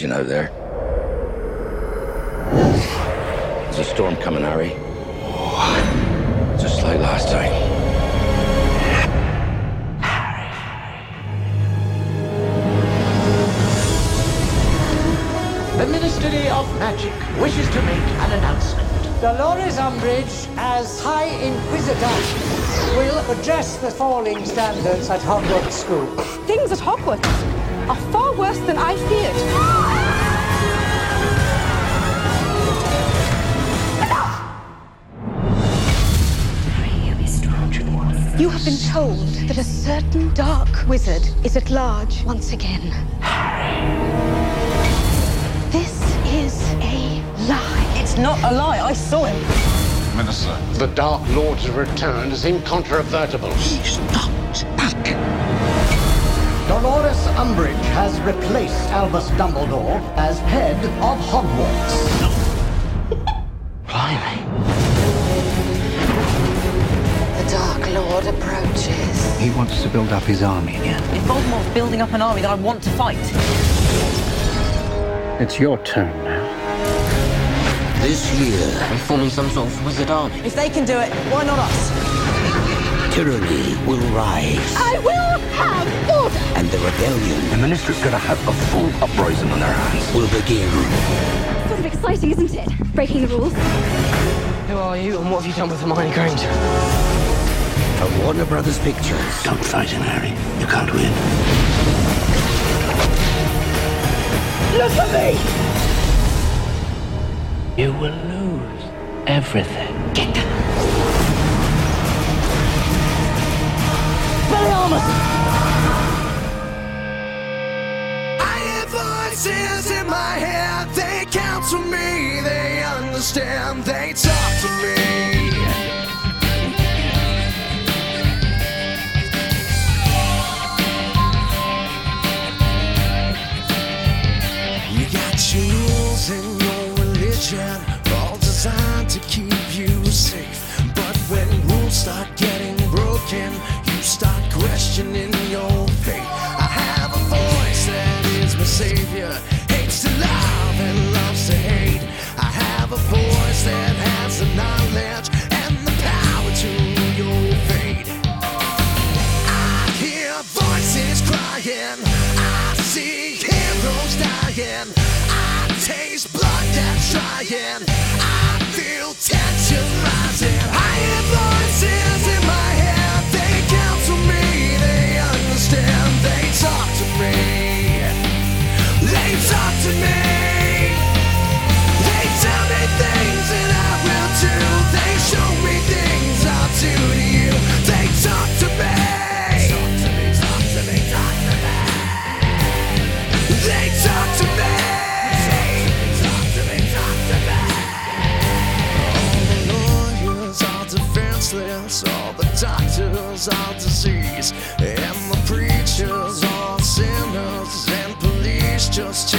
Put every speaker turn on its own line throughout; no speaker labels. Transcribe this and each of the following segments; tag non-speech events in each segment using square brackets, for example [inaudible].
It's changing out there. There's a storm coming, Harry. Just like last time.
The Ministry of Magic wishes to make an announcement.
Dolores Umbridge, as High Inquisitor, will address the falling standards at Hogwarts School.
Things at Hogwarts wizard is at large once again. This is a lie.
It's not a lie. I saw him.
Minister.
The Dark Lord's return is incontrovertible.
He's not back.
Dolores Umbridge has replaced Albus Dumbledore as head of Hogwarts. [laughs]
Blimey.
Dark Lord approaches.
He wants to build up his army again.
If Voldemort's building up an army, then I want to fight.
It's your turn now.
This year, I'm forming some sort of wizard army.
If they can do it, why not us?
Tyranny will rise,
I will have order.
and the rebellion
The Ministry's gonna have a full uprising on their hands.
will begin.
Sort of exciting, isn't it? Breaking the rules.
Who are you and what have you done with Hermione Granger?
From Warner Brothers Pictures.
Don't fight him, Harry. You can't win.
Look at me!
You will lose everything.
I hear voices in my head. They counsel me. They understand. They talk to me. All designed to keep you safe. But when rules start getting broken, you start questioning your faith. I have a voice that is my savior, hates to love and loves to hate. I have a voice taste blood that's trying. I feel tension rising. I hear voices in my head. They counsel me. They understand. They talk to me. They talk to me. Doctors are disease. And the preachers are sinners. And police just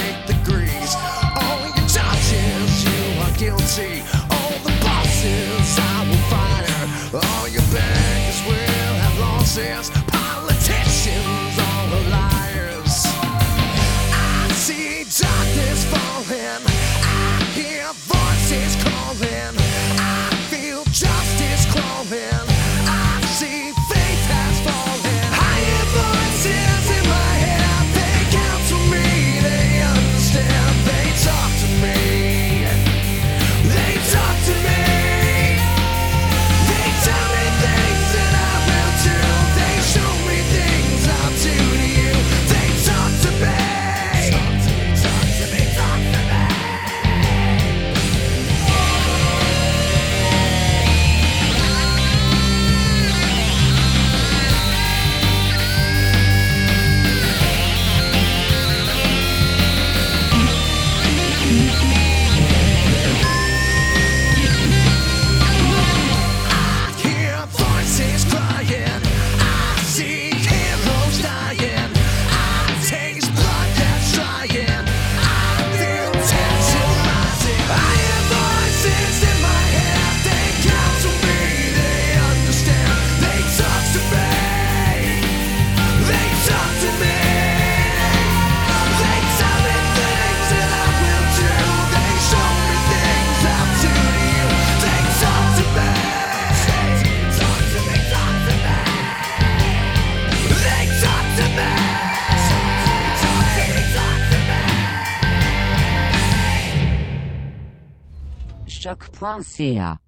Francia.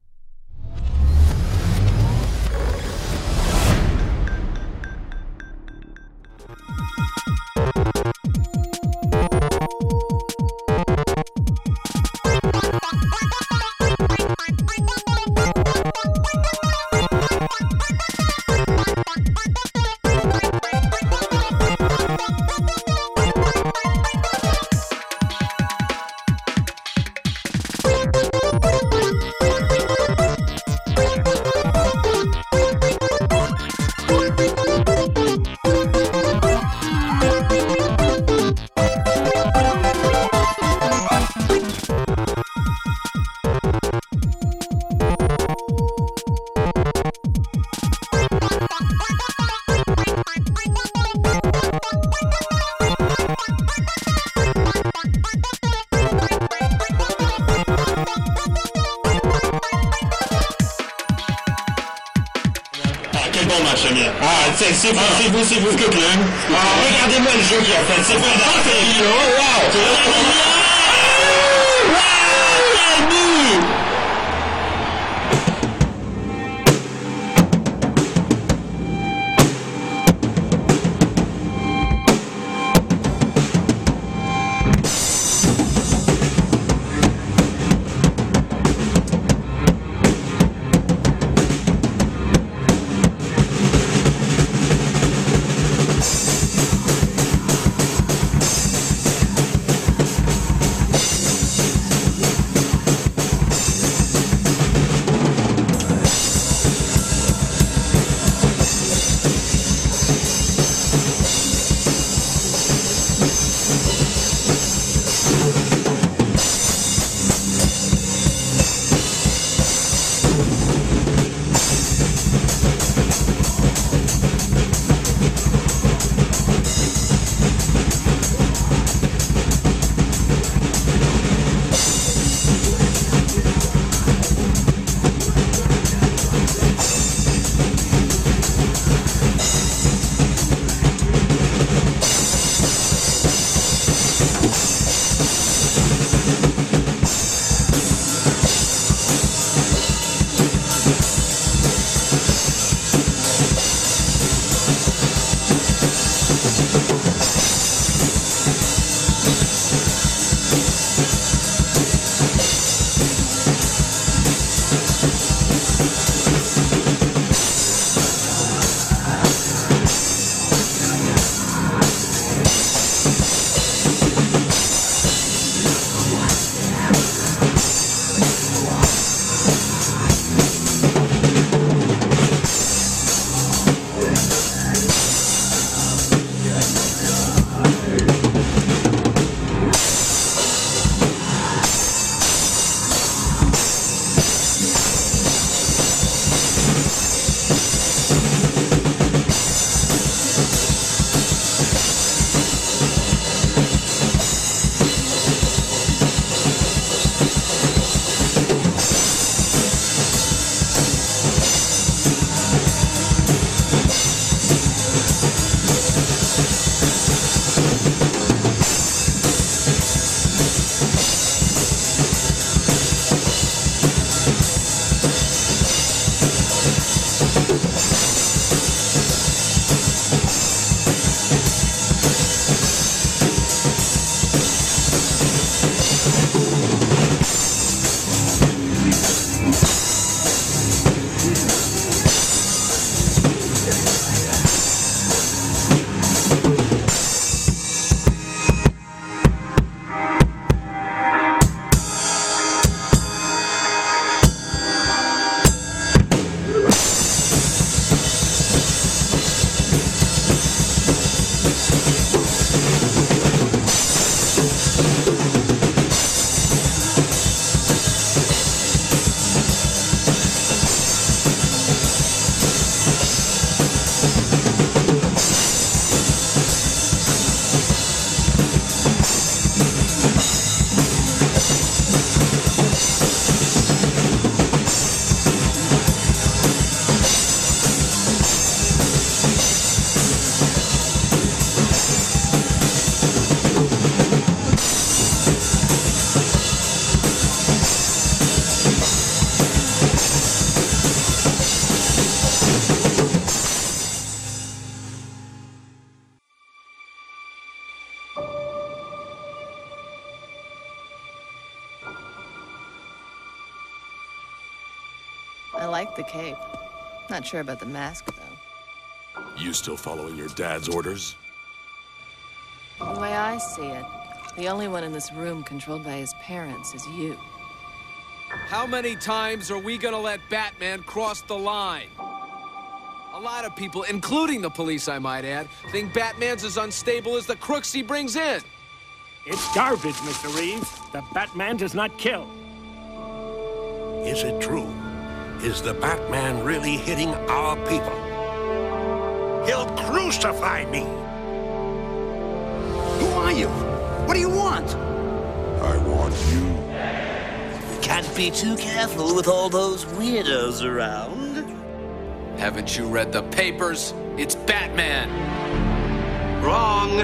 Bon match, le mien. Ah, c'est c'est vous, c'est vous, c'est vous. Ah, regardez-moi le jeu qu'il a fait. C'est parfait. Wow!
Sure about the mask, though.
You still following your dad's orders?
The way I see it, the only one in this room controlled by his parents is you.
How many times are we gonna let Batman cross the line? A lot of people, including the police, I might add, think Batman's as unstable as the crooks he brings in.
It's garbage, Mr. Reeves. The Batman does not kill.
Is it true? Is the Batman really hitting our people? He'll crucify me!
Who are you? What do you want?
I want you.
Can't be too careful with all those weirdos around.
Haven't you read the papers? It's Batman!
Wrong.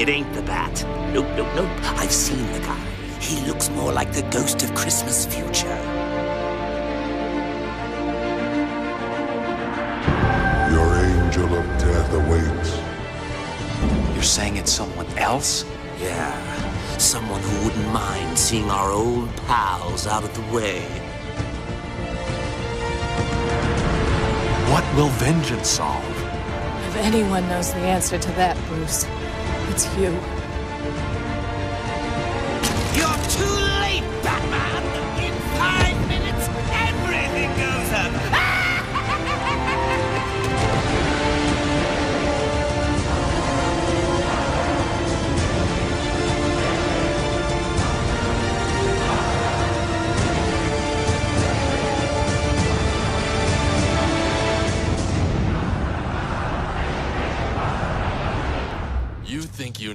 It ain't the Bat. Nope, nope, nope. I've seen the guy. He looks more like the ghost of Christmas future. You're saying it's someone else? Yeah. Someone who wouldn't mind seeing our old pals out of the way.
What will vengeance solve?
If anyone knows the answer to that, Bruce, it's you.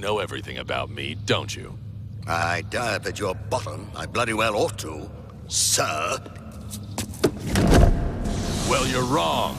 Know everything about me, don't you?
I dive at your bottom. I bloody well ought to, sir.
Well, you're wrong.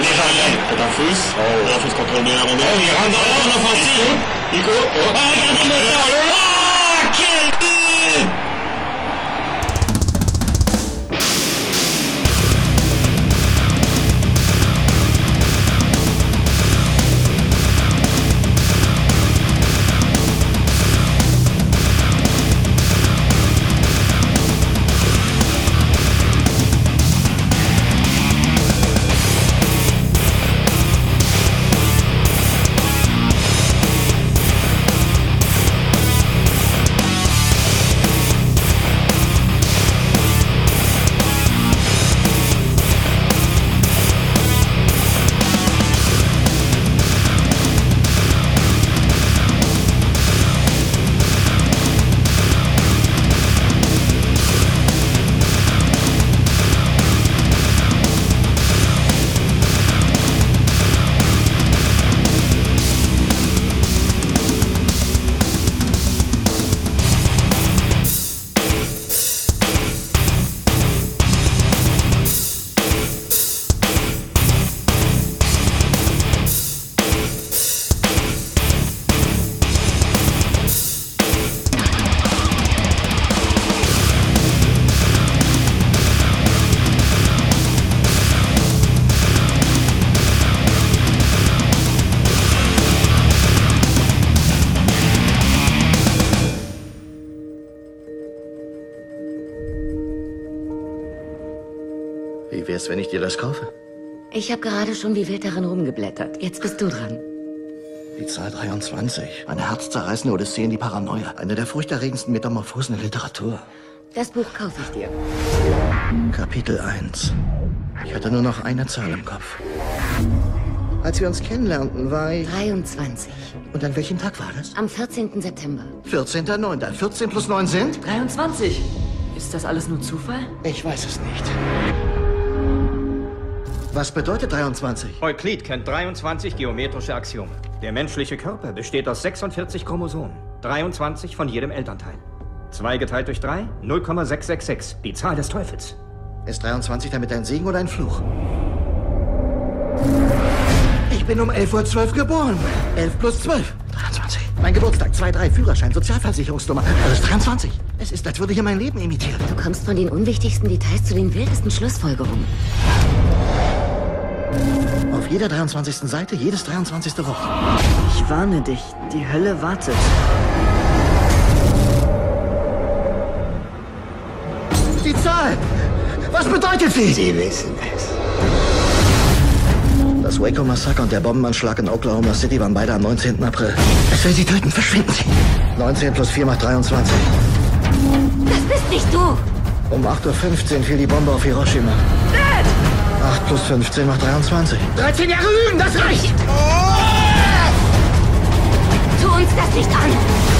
Desjardins, c'est un fils. Oh. Un fils contrôle bien la rondelle. Oh, il rentre dans l'offensive. Nico. Oh,
ah, Wär's, wenn ich dir das kaufe?
Ich habe gerade schon wie wild darin rumgeblättert. Jetzt bist du dran.
Die Zahl 23. Eine herzzerreißende Odyssee in die Paranoia. Eine der furchterregendsten Metamorphosen der Literatur.
Das Buch kaufe ich dir.
Kapitel 1. Ich hatte nur noch eine Zahl im Kopf. Als wir uns kennenlernten, war ich...
23.
Und an welchem Tag war das?
Am 14. September.
14.09. 14 plus 9 sind?
23. Ist das alles nur Zufall?
Ich weiß es nicht. Was bedeutet 23?
Euklid kennt 23 geometrische Axiome. Der menschliche Körper besteht aus 46 Chromosomen. 23 von jedem Elternteil. 2 geteilt durch 3, 0,666. Die Zahl des Teufels.
Ist 23 damit ein Segen oder ein Fluch? bin um 11.12 Uhr geboren. 11 plus 12. 23. Mein Geburtstag, 2-3, Führerschein, Sozialversicherungsnummer. Das ist 23. Es ist, als würde hier mein Leben imitieren.
Du kommst von den unwichtigsten Details zu den wildesten Schlussfolgerungen.
Jeder 23. Seite jedes 23. Wort.
Ich warne dich, die Hölle wartet.
Die Zahl! Was bedeutet sie?
Sie wissen es.
Das Waco-Massaker und der Bombenanschlag in Oklahoma City waren beide am 19. April. Es will Sie töten, verschwinden Sie. 19 plus 4 macht 23.
Das bist nicht du!
Um 8.15 Uhr fiel die Bombe auf Hiroshima.
Dad!
8 plus 15 macht 23.
13 Jahre Lügen, das reicht! Tu uns das nicht an!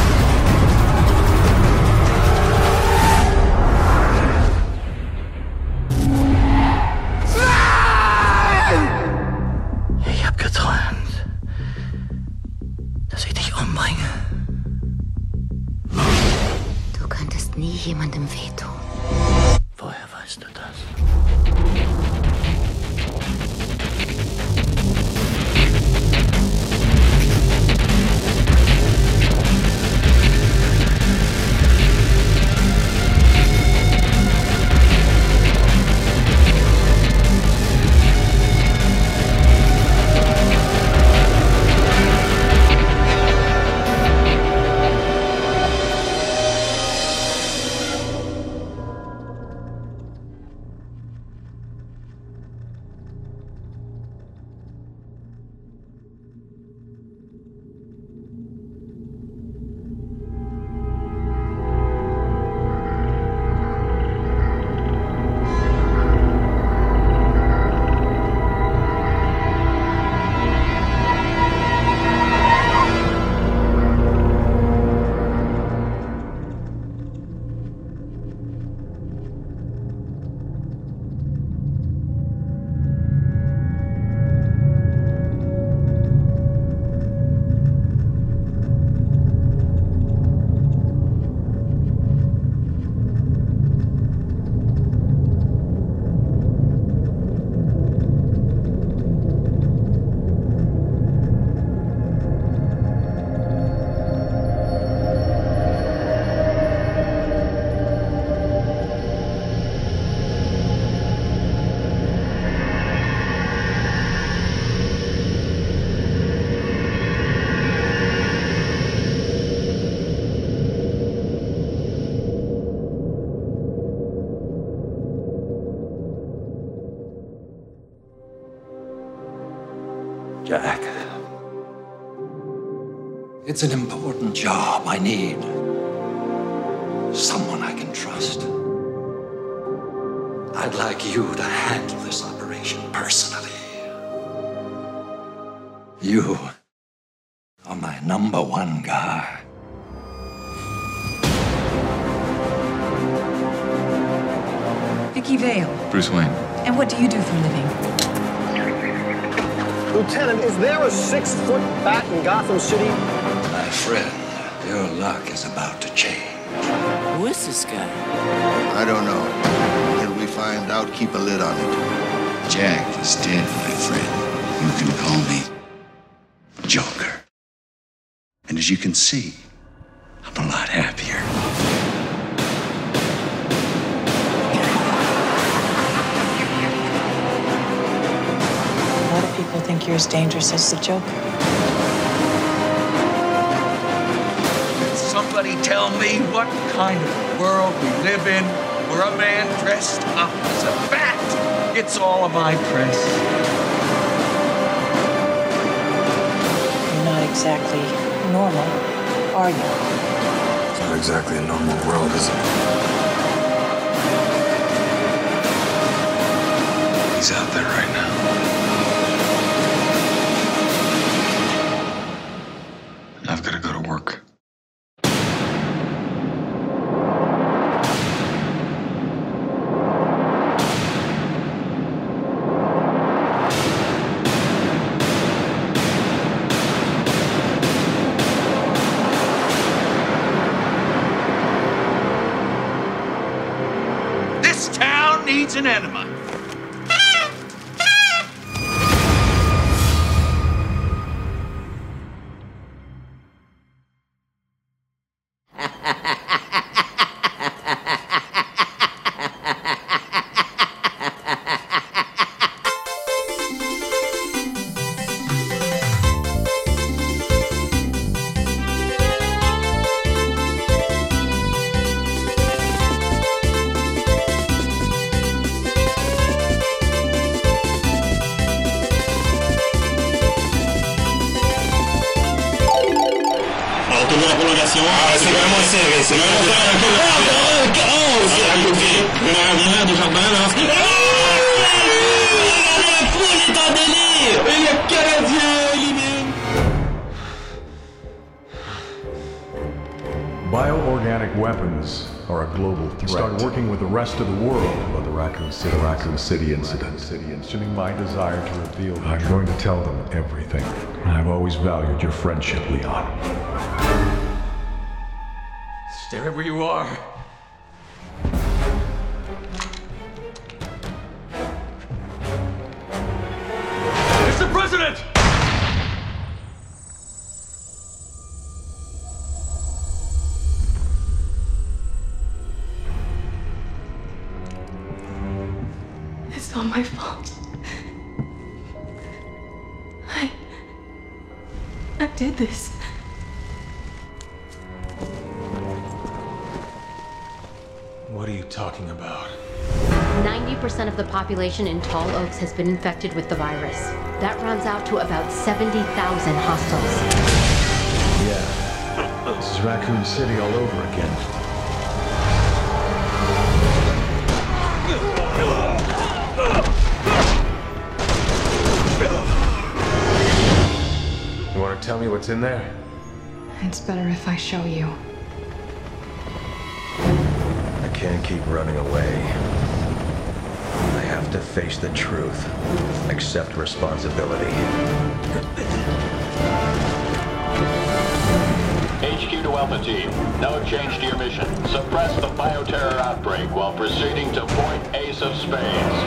It's an important job. I need someone I can trust. I'd like you to handle this operation personally. You are my number one guy.
Vicki Vale.
Bruce Wayne.
And what do you do for a living?
Lieutenant, is there a six-foot bat in Gotham City?
My friend, your luck is about to change.
Who is this guy?
I don't know. Till we find out, keep a lid on it.
Jack is dead, my friend. You can call me Joker. And as you can see, I'm a lot happier.
A lot of people think you're as dangerous as the Joker.
Somebody tell me what kind of world we live in where a man dressed up as a bat gets all of my press.
You're not exactly normal, are you?
It's not exactly a normal world, is it? He's out there right now.
City, City incident. City incident. My desire to reveal. I'm going to tell them everything. I've always valued your friendship, Leon.
Has been infected with the virus. That runs out to about 70,000 hostiles.
Yeah. This is Raccoon City all over again.
You want to tell me what's in there?
It's better if I show you.
I can't keep running away. I have to face the truth. Accept responsibility.
HQ to Alpha Team. No change to your mission. Suppress the bioterror outbreak while proceeding to point Ace of Spades.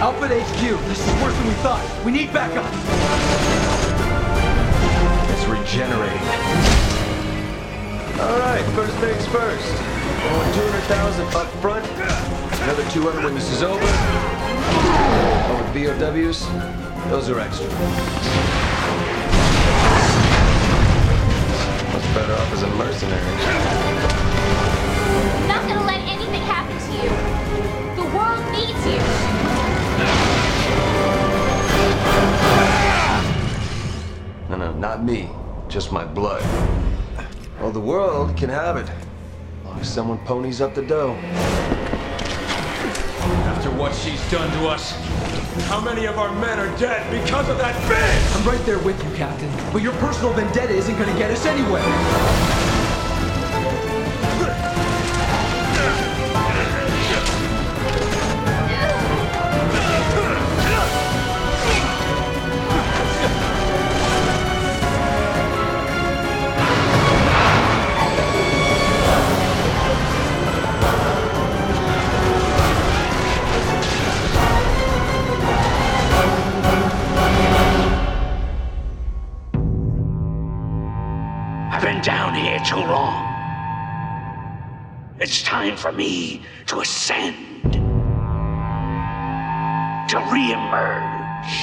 Alpha to HQ, this is worse than we thought. We need backup.
It's regenerating. All right, first things first. I 200,000 up front. Another 200 when this is over. Oh, with BOWs, those are extra. Much better off as a mercenary.
I'm not gonna let anything happen to you. The world needs you.
No, no, not me. Just my blood. Well, the world can have it. As long as someone ponies up the dough.
What she's done to us, how many of our men are dead because of that bitch?
I'm right there with you, Captain. But your personal vendetta isn't gonna get us anywhere.
Time for me to ascend. To reemerge.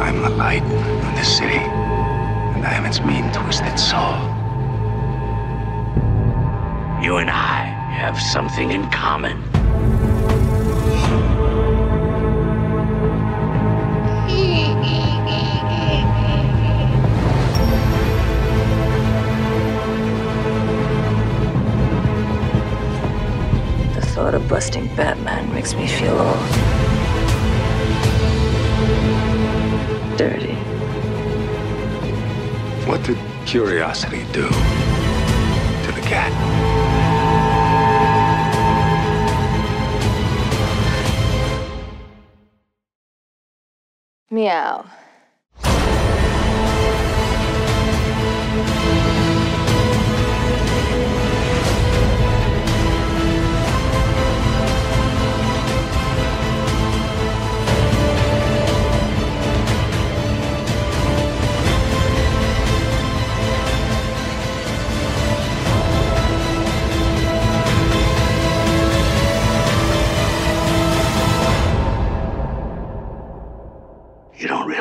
I'm the light of this city, and I am its mean, twisted soul.
You and I have something in common.
Thought of busting Batman makes me feel old. Dirty.
What did curiosity do to the cat?
Meow.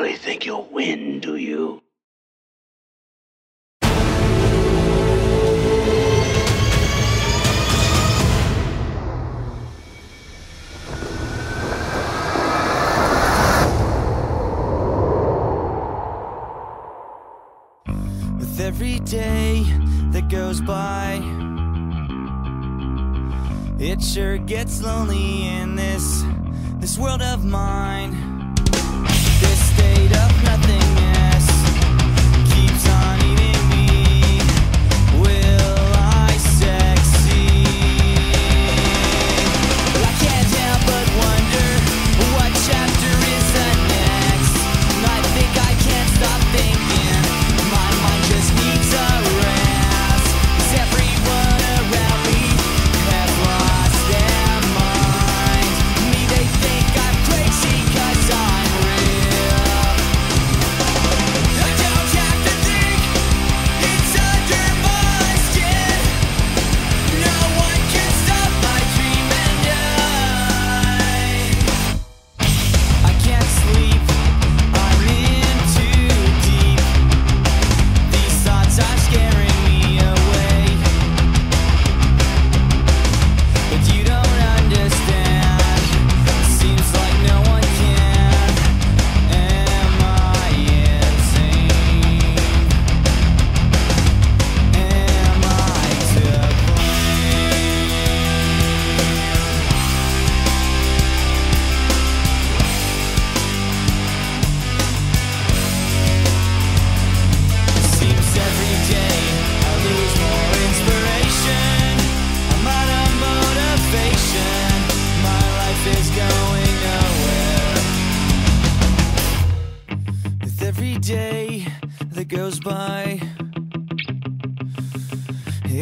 really think you'll win, do you?
With every day that goes by, it sure gets lonely in this this world of mine data.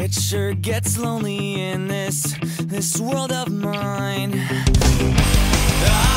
It sure gets lonely in this, this world of mine.
Ah.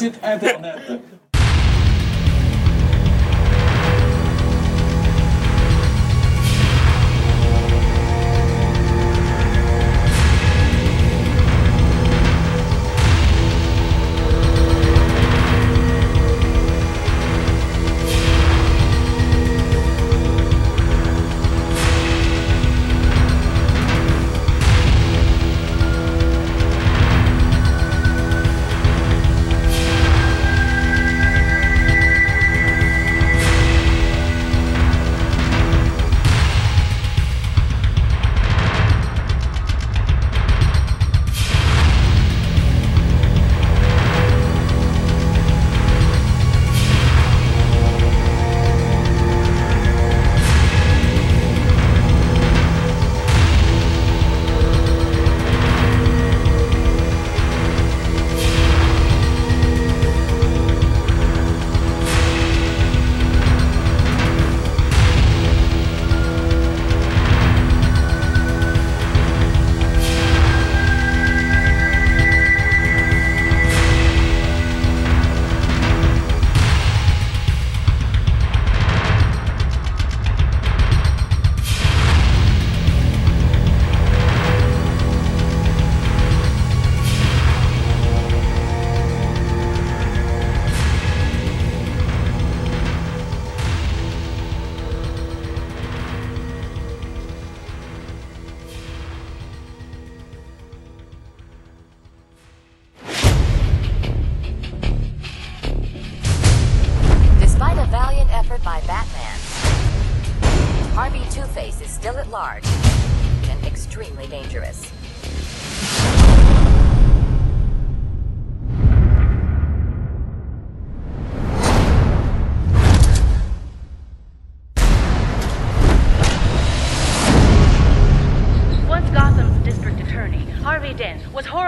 sit at the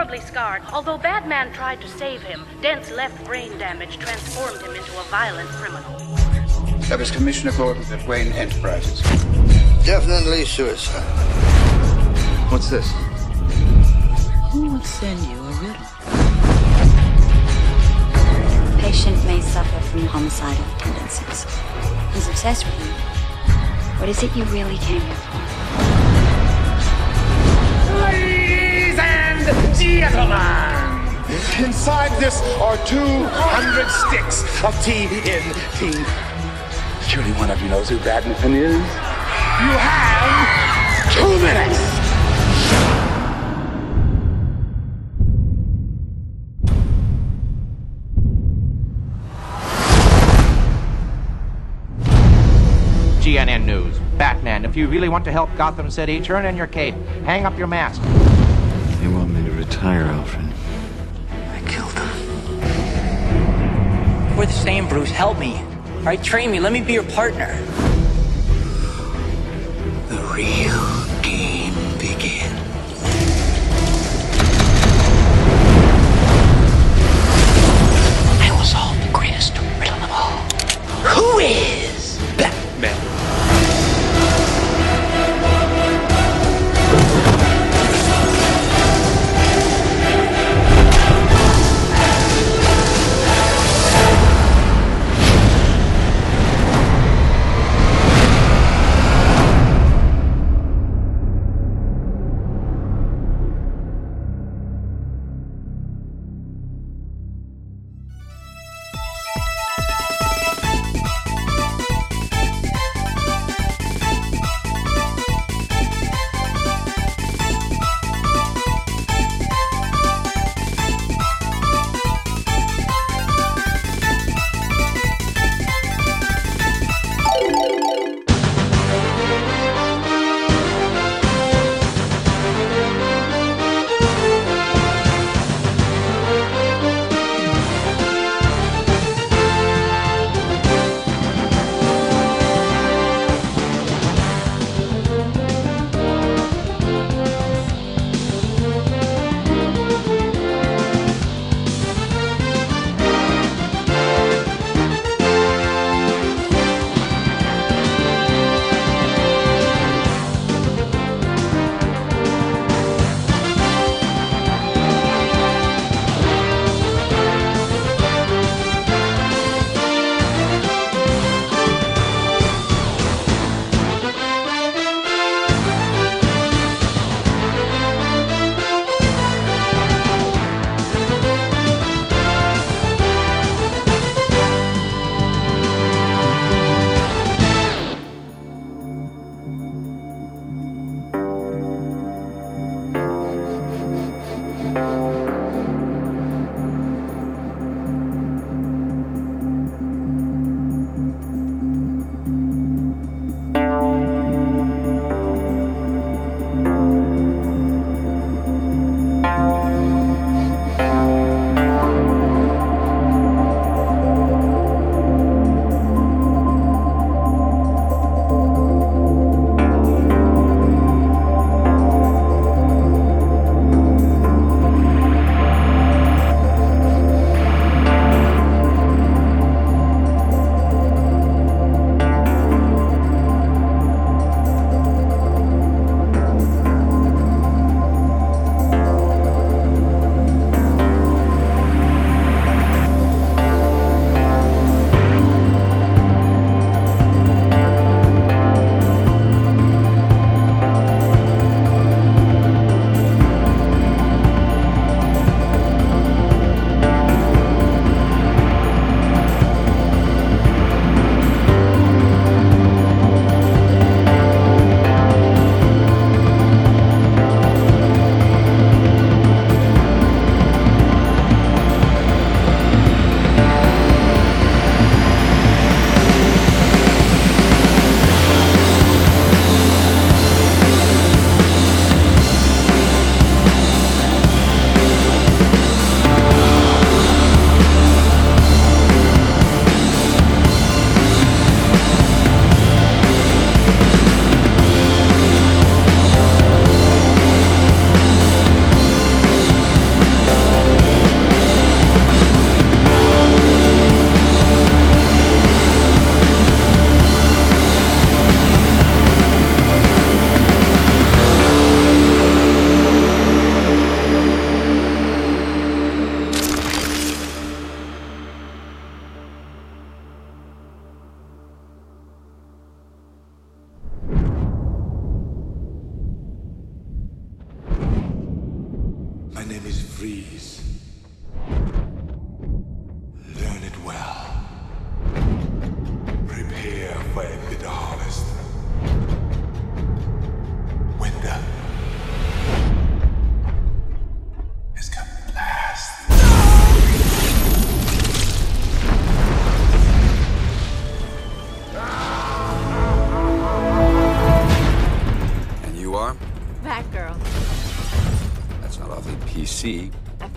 horribly scarred. Although Batman tried to save him, Dent's left brain damage transformed him into a violent criminal.
That was Commissioner Gordon at Wayne Enterprises.
Definitely suicide.
What's this?
Who would send you a riddle?
Patient may suffer from homicidal tendencies. He's obsessed with you. What is it you really came here for?
Ladies and gentlemen, inside this are 200 sticks of TNT.
Surely one of you knows who Badminton is?
You have two minutes.
GNN News. Batman, if you really want to help Gotham City, turn in your cape. Hang up your mask.
They want me to retire, Alfred.
We're the same, Bruce. Help me. All right, train me. Let me be your partner.
The real game begins. I will solve the greatest riddle of all. Who is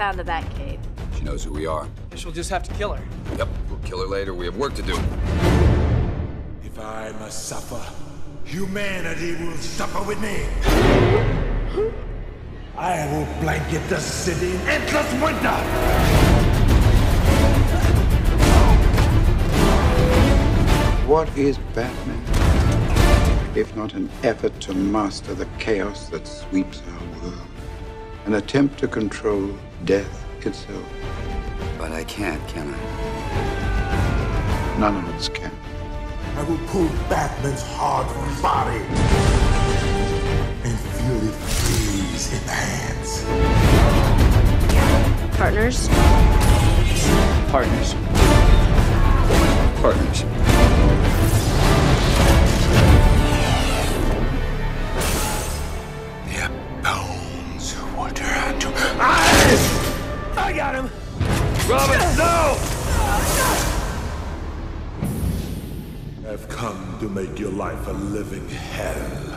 found the Batcave.
She knows who we are.
Guess we'll just have to kill her.
Yep, we'll kill her later. We have work to do.
If I must suffer, humanity will suffer with me. I will blanket the city in endless winter.
What is Batman? If not an effort to master the chaos that sweeps our world, an attempt to control death itself.
But I can't, can I?
None of us can.
I will pull Batman's hard body and feel it freeze in the hands.
Partners?
Partners.
Partners.
To make your life a living hell.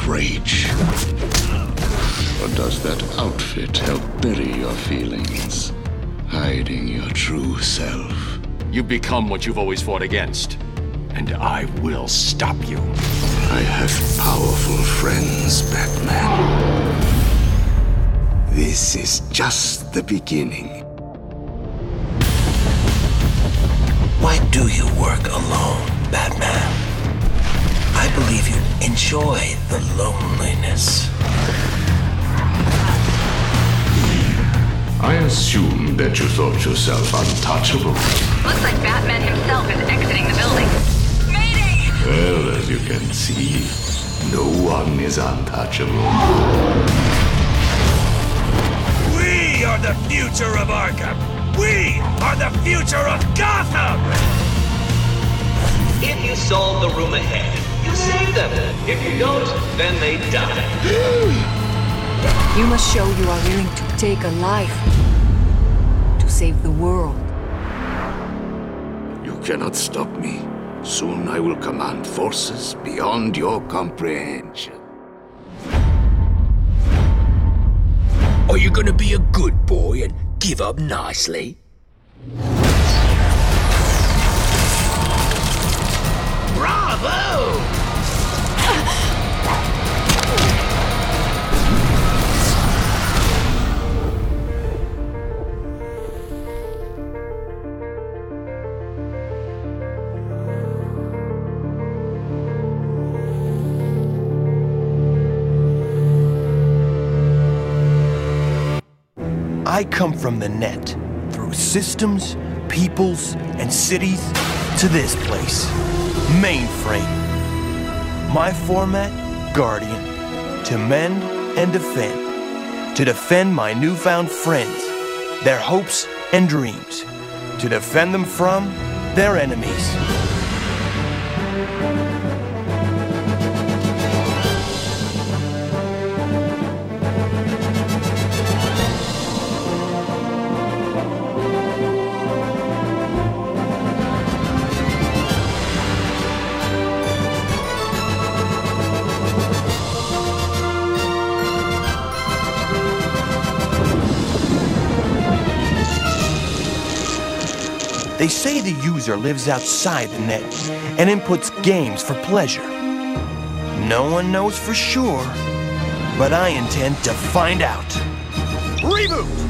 Of rage. Or does that outfit help bury your feelings? Hiding your true self.
You've become what you've always fought against. And I will stop you.
I have powerful friends, Batman. This is just the beginning.
Why do you work alone, Batman? I believe you enjoy the loneliness.
I assume that you thought yourself untouchable.
Looks like Batman himself is exiting the building.
Well, as you can see, no one is untouchable.
We are the future of Arkham! We are the future of Gotham!
If you solve the room ahead, you save them. If you don't, then they die. [gasps]
You must show you are willing to take a life to save the world.
You cannot stop me. Soon I will command forces beyond your comprehension.
Are you gonna be a good boy and give up nicely? Bravo!
I come from the net, through systems, peoples, and cities, to this place. Mainframe. My format, Guardian. To mend and defend. To defend my newfound friends, their hopes and dreams. To defend them from their enemies. User lives outside the net and inputs games for pleasure. No one knows for sure, but I intend to find out. Reboot!